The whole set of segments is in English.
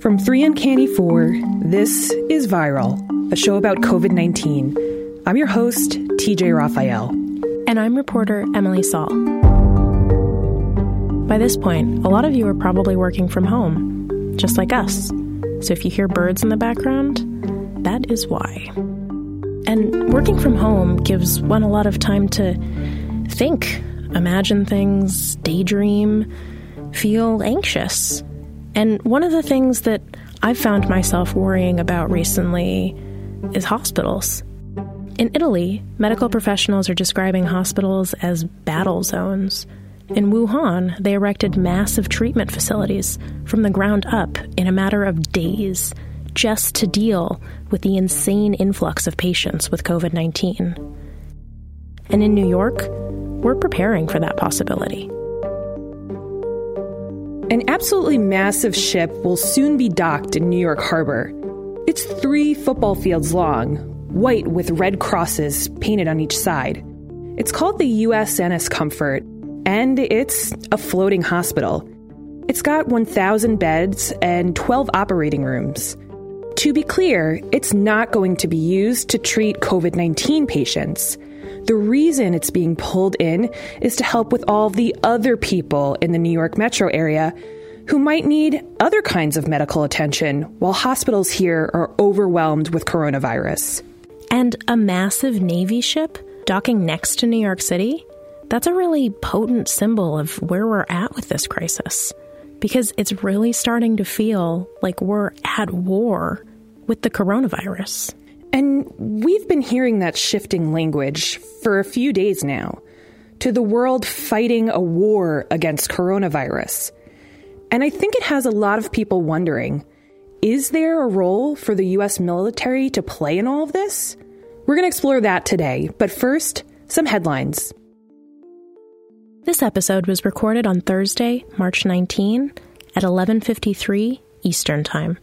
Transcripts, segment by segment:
From 3 Uncanny 4, this is Viral, a show about COVID 19. I'm your host, TJ Raphael. And I'm reporter Emily Saul. By this point, a lot of you are probably working from home, just like us. So if you hear birds in the background, that is why. And working from home gives one a lot of time to think, imagine things, daydream, feel anxious. And one of the things that I've found myself worrying about recently is hospitals. In Italy, medical professionals are describing hospitals as battle zones. In Wuhan, they erected massive treatment facilities from the ground up in a matter of days just to deal with the insane influx of patients with COVID 19. And in New York, we're preparing for that possibility. An absolutely massive ship will soon be docked in New York Harbor. It's three football fields long, white with red crosses painted on each side. It's called the USNS Comfort, and it's a floating hospital. It's got 1,000 beds and 12 operating rooms. To be clear, it's not going to be used to treat COVID 19 patients. The reason it's being pulled in is to help with all the other people in the New York metro area who might need other kinds of medical attention while hospitals here are overwhelmed with coronavirus. And a massive Navy ship docking next to New York City? That's a really potent symbol of where we're at with this crisis. Because it's really starting to feel like we're at war with the coronavirus. And we've been hearing that shifting language for a few days now to the world fighting a war against coronavirus. And I think it has a lot of people wondering is there a role for the US military to play in all of this? We're going to explore that today, but first, some headlines. This episode was recorded on Thursday, March 19 at 11:53 Eastern Time.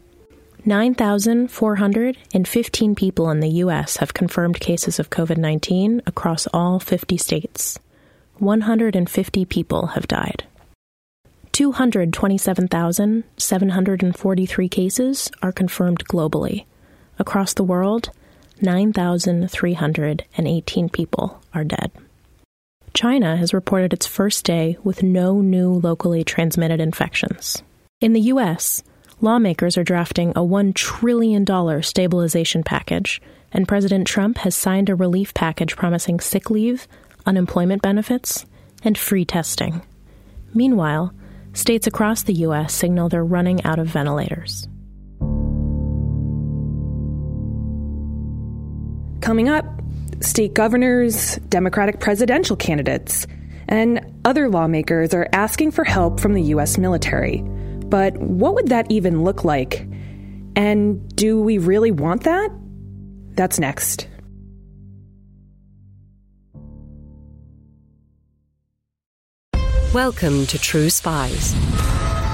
9,415 people in the U.S. have confirmed cases of COVID 19 across all 50 states. 150 people have died. 227,743 cases are confirmed globally. Across the world, 9,318 people are dead. China has reported its first day with no new locally transmitted infections. In the U.S., lawmakers are drafting a $1 trillion stabilization package, and President Trump has signed a relief package promising sick leave, unemployment benefits, and free testing. Meanwhile, states across the U.S. signal they're running out of ventilators. Coming up, state governors, Democratic presidential candidates, and other lawmakers are asking for help from the U.S. military. But what would that even look like? And do we really want that? That's next. Welcome to True Spies,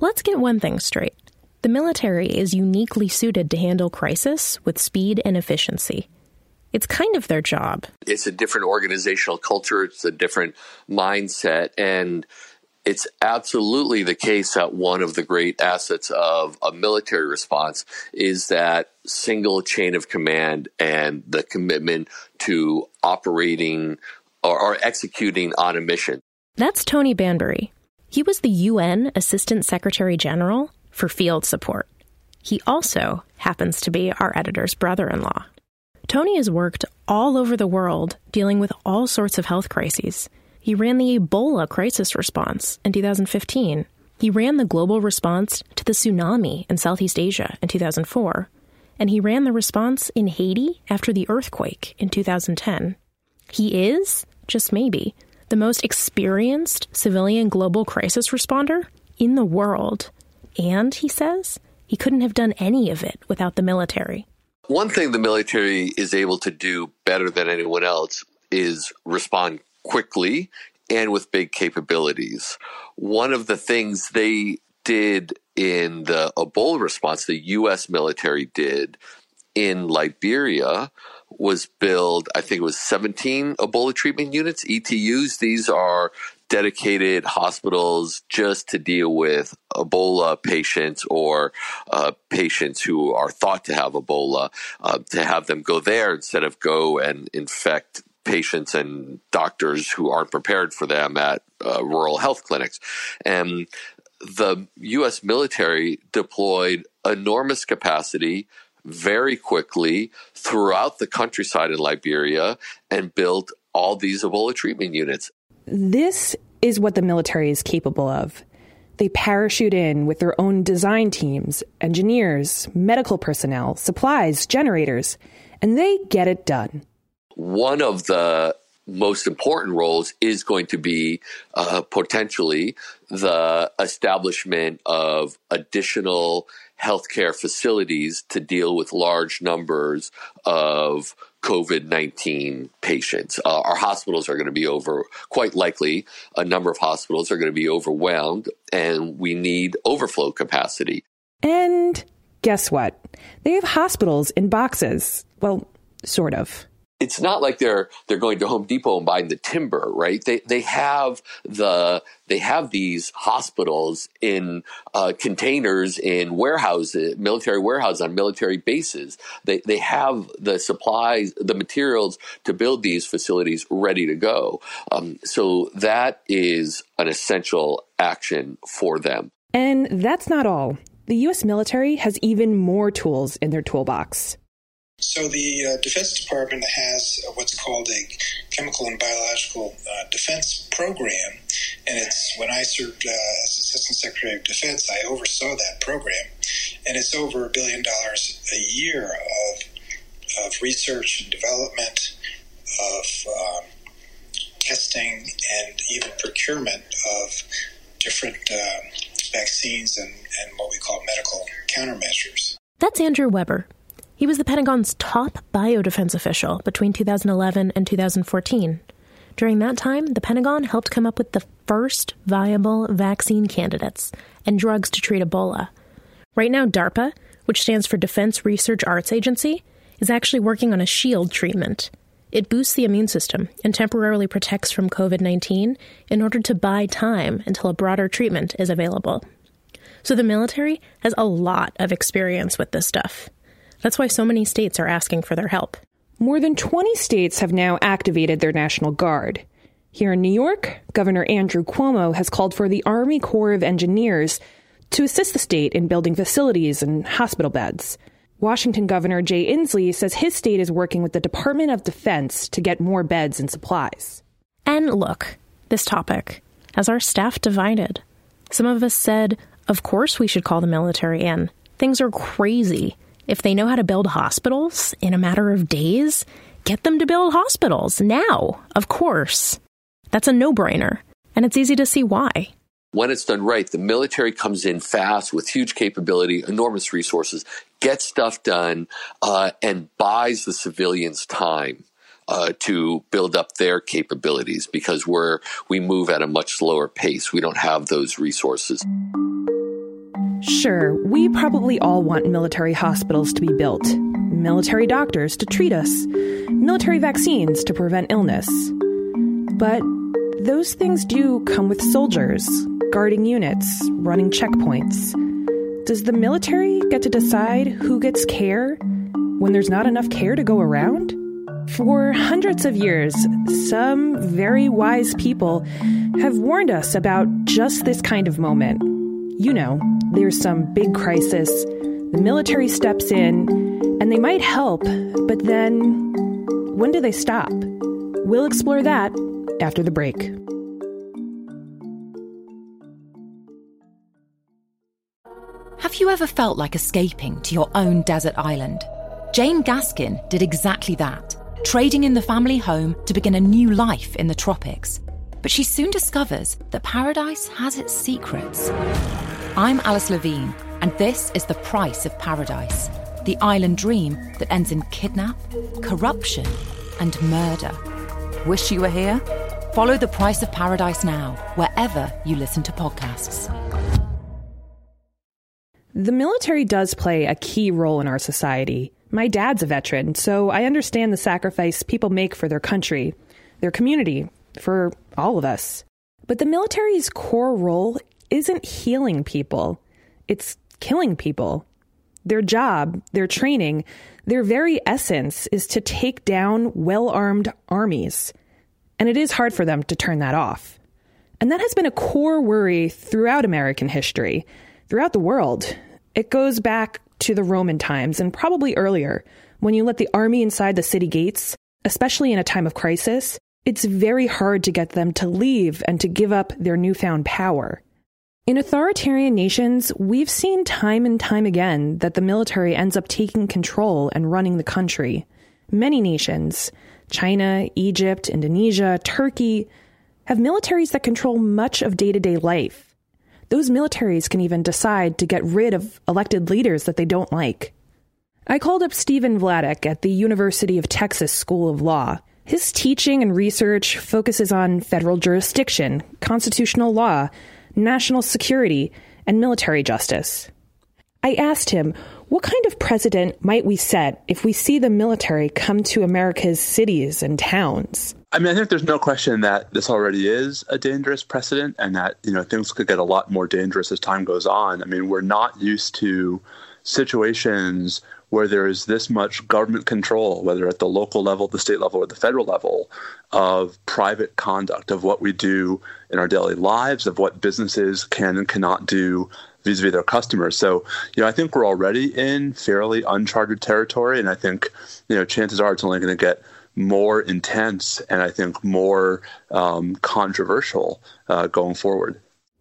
let's get one thing straight. The military is uniquely suited to handle crisis with speed and efficiency. It's kind of their job. It's a different organizational culture, it's a different mindset, and it's absolutely the case that one of the great assets of a military response is that single chain of command and the commitment to operating or, or executing on a mission. That's Tony Banbury. He was the UN Assistant Secretary General for Field Support. He also happens to be our editor's brother in law. Tony has worked all over the world dealing with all sorts of health crises. He ran the Ebola crisis response in 2015. He ran the global response to the tsunami in Southeast Asia in 2004. And he ran the response in Haiti after the earthquake in 2010. He is, just maybe, the most experienced civilian global crisis responder in the world. And, he says, He couldn't have done any of it without the military. One thing the military is able to do better than anyone else is respond quickly and with big capabilities. One of the things they did in the Ebola response, the U.S. military did in Liberia, was build, I think it was 17 Ebola treatment units, ETUs. These are dedicated hospitals just to deal with Ebola patients or uh, patients who are thought to have Ebola, uh, to have them go there instead of go and infect patients and doctors who aren't prepared for them at uh, rural health clinics. And the U.S. military deployed enormous capacity very quickly throughout the countryside in Liberia and built all these Ebola treatment units. This is what the military is capable of. They parachute in with their own design teams, engineers, medical personnel, supplies, generators, and they get it done. One of the most important roles is going to be uh, potentially the establishment of additional healthcare facilities to deal with large numbers of COVID 19 patients. Uh, our hospitals are going to be over, quite likely, a number of hospitals are going to be overwhelmed, and we need overflow capacity. And guess what? They have hospitals in boxes. Well, sort of it's not like they're they're going to Home Depot and buying the timber, right? They they have the they have these hospitals in uh, containers in warehouses, military warehouses on military bases. They they have the supplies, the materials to build these facilities ready to go. Um, so that is an essential action for them. And that's not all. The U.S. military has even more tools in their toolbox. So the uh, Defense Department has uh, what's called a chemical and biological uh, defense program, and it's when I served uh, as Assistant Secretary of Defense, I oversaw that program, and it's over a billion dollars a year of of research and development, of um, testing, and even procurement of different um, vaccines and, and what we call medical countermeasures. That's Andrew Weber. He was the Pentagon's top biodefense official between 2011 and 2014. During that time, the Pentagon helped come up with the first viable vaccine candidates and drugs to treat Ebola. Right now, DARPA, which stands for Defense Research Arts Agency, is actually working on a shield treatment. It boosts the immune system and temporarily protects from COVID 19 in order to buy time until a broader treatment is available. So the military has a lot of experience with this stuff. That's why so many states are asking for their help. More than 20 states have now activated their National Guard. Here in New York, Governor Andrew Cuomo has called for the Army Corps of Engineers to assist the state in building facilities and hospital beds. Washington Governor Jay Inslee says his state is working with the Department of Defense to get more beds and supplies. And look, this topic has our staff divided. Some of us said, of course we should call the military in. Things are crazy. If they know how to build hospitals in a matter of days, get them to build hospitals now, of course. That's a no brainer, and it's easy to see why. When it's done right, the military comes in fast with huge capability, enormous resources, gets stuff done, uh, and buys the civilians time. Uh, to build up their capabilities because we're we move at a much slower pace. We don't have those resources. Sure, we probably all want military hospitals to be built, military doctors to treat us, military vaccines to prevent illness. But those things do come with soldiers, guarding units, running checkpoints. Does the military get to decide who gets care when there's not enough care to go around? For hundreds of years, some very wise people have warned us about just this kind of moment you know, there's some big crisis, the military steps in, and they might help, but then when do they stop? We'll explore that after the break. Have you ever felt like escaping to your own desert island? Jane Gaskin did exactly that, trading in the family home to begin a new life in the tropics. But she soon discovers that paradise has its secrets. I'm Alice Levine, And this is the price of paradise the island dream that ends in kidnap, corruption, and murder. Wish you were here? Follow The Price of Paradise now, wherever you listen to podcasts. The military does play a key role in our society. My dad's a veteran, so I understand the sacrifice people make for their country, their community, for all of us. But the military's core role isn't healing people, it's killing people. Their job, their training, their very essence is to take down well armed armies. And it is hard for them to turn that off. And that has been a core worry throughout American history, throughout the world. It goes back to the Roman times and probably earlier, when you let the army inside the city gates, especially in a time of crisis, it's very hard to get them to leave and to give up their newfound power. In authoritarian nations, we've seen time and time again that the military ends up taking control and running the country. Many nations, China, Egypt, Indonesia, Turkey, have militaries that control much of day to day life. Those militaries can even decide to get rid of elected leaders that they don't like. I called up Stephen Vladeck at the University of Texas School of Law. His teaching and research focuses on federal jurisdiction, constitutional law, national security, and military justice. I asked him, what kind of precedent might we set if we see the military come to America's cities and towns? I mean, I think there's no question that this already is a dangerous precedent and that, you know, things could get a lot more dangerous as time goes on. I mean, we're not used to situations where there is this much government control, whether at the local level, the state level, or the federal level, of private conduct, of what we do in our daily lives, of what businesses can and cannot do vis-a-vis their customers. So, you know, I think we're already in fairly uncharted territory, and I think, you know, chances are it's only going to get more intense and I think more um, controversial uh, going forward.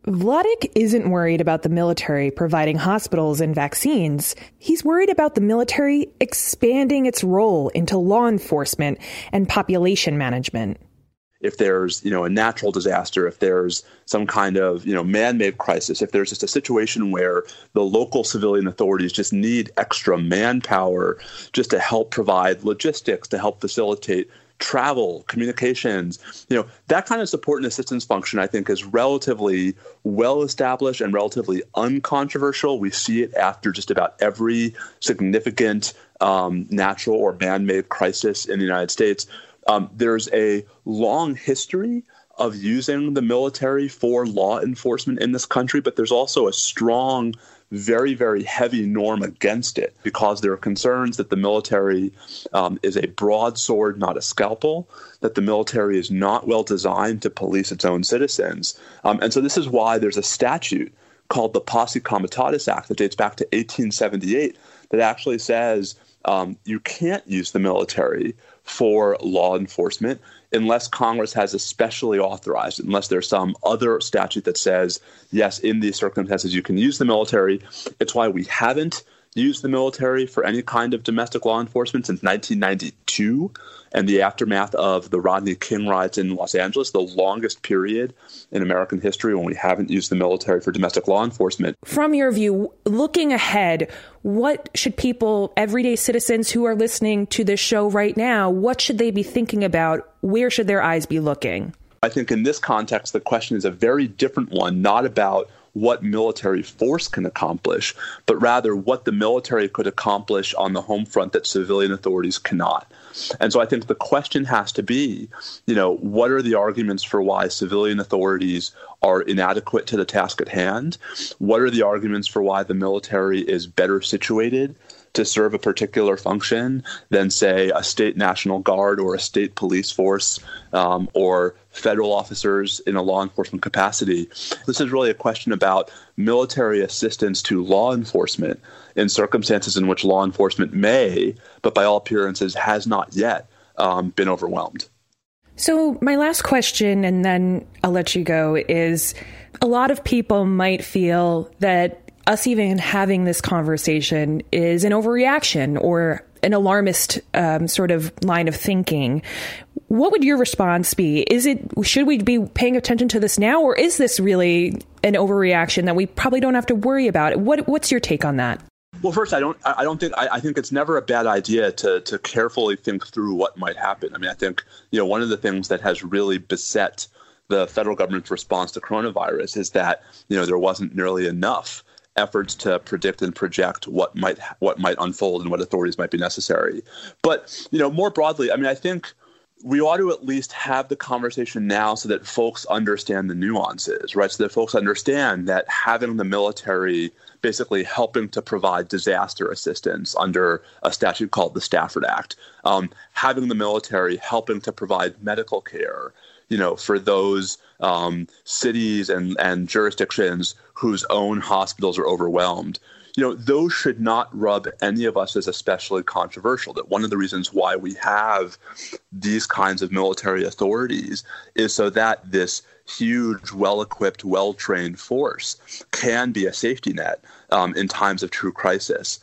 Vladeck isn't worried about the military providing hospitals and vaccines. He's worried about the military expanding its role into law enforcement and population management. If there's, you know, a natural disaster, if there's some kind of, you know, man-made crisis, if there's just a situation where the local civilian authorities just need extra manpower just to help provide logistics, to help facilitate travel, communications, you know, that kind of support and assistance function, I think, is relatively well established and relatively uncontroversial. We see it after just about every significant um, natural or man made crisis in the United States. Um, there's a long history of using the military for law enforcement in this country, but there's also a strong very, very heavy norm against it because there are concerns that the military um, is a broadsword, not a scalpel, that the military is not well designed to police its own citizens. Um, and so this is why there's a statute called the Posse Comitatus Act that dates back to 1878 that actually says um, you can't use the military for law enforcement unless Congress has especially authorized, unless there's some other statute that says, yes, in these circumstances you can use the military. It's why we haven't used the military for any kind of domestic law enforcement since 1992 and the aftermath of the Rodney King riots in Los Angeles, the longest period in American history when we haven't used the military for domestic law enforcement. From your view, looking ahead, what should people, everyday citizens who are listening to this show right now, what should they be thinking about? Where should their eyes be looking? I think in this context, the question is a very different one, not about what military force can accomplish, but rather what the military could accomplish on the home front that civilian authorities cannot. And so I think the question has to be, you know, what are the arguments for why civilian authorities are inadequate to the task at hand? What are the arguments for why the military is better situated to serve a particular function than, say, a state national guard or a state police force um, or federal officers in a law enforcement capacity. This is really a question about military assistance to law enforcement in circumstances in which law enforcement may, but by all appearances has not yet, um, been overwhelmed. So, my last question, and then I'll let you go, is a lot of people might feel that us even having this conversation is an overreaction or an alarmist um, sort of line of thinking. What would your response be? Is it should we be paying attention to this now, or is this really an overreaction that we probably don't have to worry about? What What's your take on that? Well, first, I don't. I don't think. I, I, think it's never a bad idea to to carefully think through what might happen. I mean, I think you know one of the things that has really beset the federal government's response to coronavirus is that you know there wasn't nearly enough efforts to predict and project what might what might unfold and what authorities might be necessary. But you know, more broadly, I mean, I think we ought to at least have the conversation now so that folks understand the nuances, right? So that folks understand that having the military basically helping to provide disaster assistance under a statute called the Stafford Act, um, having the military helping to provide medical care, you know, for those um, cities and, and jurisdictions whose own hospitals are overwhelmed you know, those should not rub any of us as especially controversial. That one of the reasons why we have these kinds of military authorities is so that this huge, well equipped, well trained force can be a safety net um, in times of true crisis.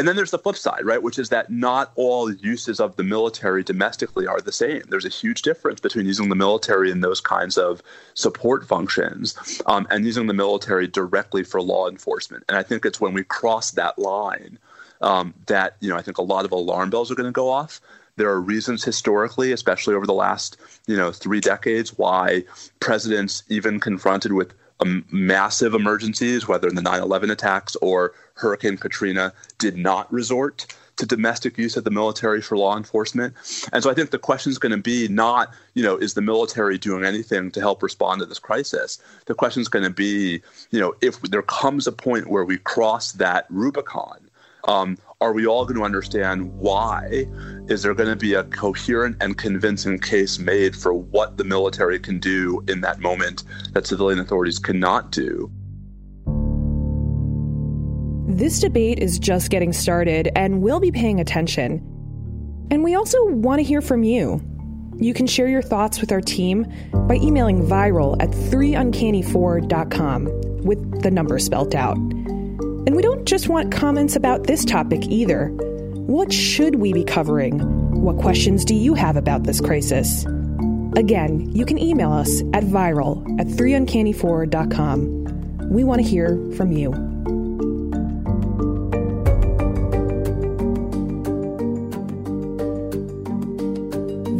And then there's the flip side, right, which is that not all uses of the military domestically are the same. There's a huge difference between using the military in those kinds of support functions um, and using the military directly for law enforcement. And I think it's when we cross that line um, that, you know, I think a lot of alarm bells are going to go off. There are reasons historically, especially over the last, you know, three decades, why presidents, even confronted with um, massive emergencies, whether in the 9 11 attacks or Hurricane Katrina, did not resort to domestic use of the military for law enforcement. And so I think the question is going to be not, you know, is the military doing anything to help respond to this crisis? The question is going to be, you know, if there comes a point where we cross that Rubicon, um, are we all going to understand why? Is there going to be a coherent and convincing case made for what the military can do in that moment that civilian authorities cannot do? This debate is just getting started, and we'll be paying attention. And we also want to hear from you. You can share your thoughts with our team by emailing viral at 3uncanny4.com with the number spelt out. And we don't just want comments about this topic either. What should we be covering? What questions do you have about this crisis? Again, you can email us at viral at 3uncanny4.com. We want to hear from you.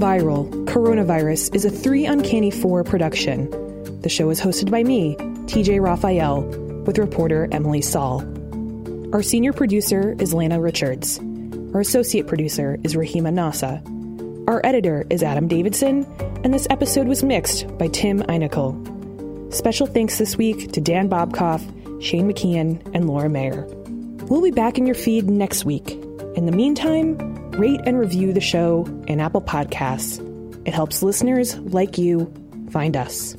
Viral Coronavirus is a 3 Uncanny 4 production. The show is hosted by me, TJ Raphael with reporter Emily Saul. Our senior producer is Lana Richards. Our associate producer is Rahima Nasa. Our editor is Adam Davidson, and this episode was mixed by Tim Einikel. Special thanks this week to Dan Bobkoff, Shane McKeon, and Laura Mayer. We'll be back in your feed next week. In the meantime, rate and review the show in Apple Podcasts. It helps listeners like you find us.